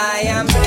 I am.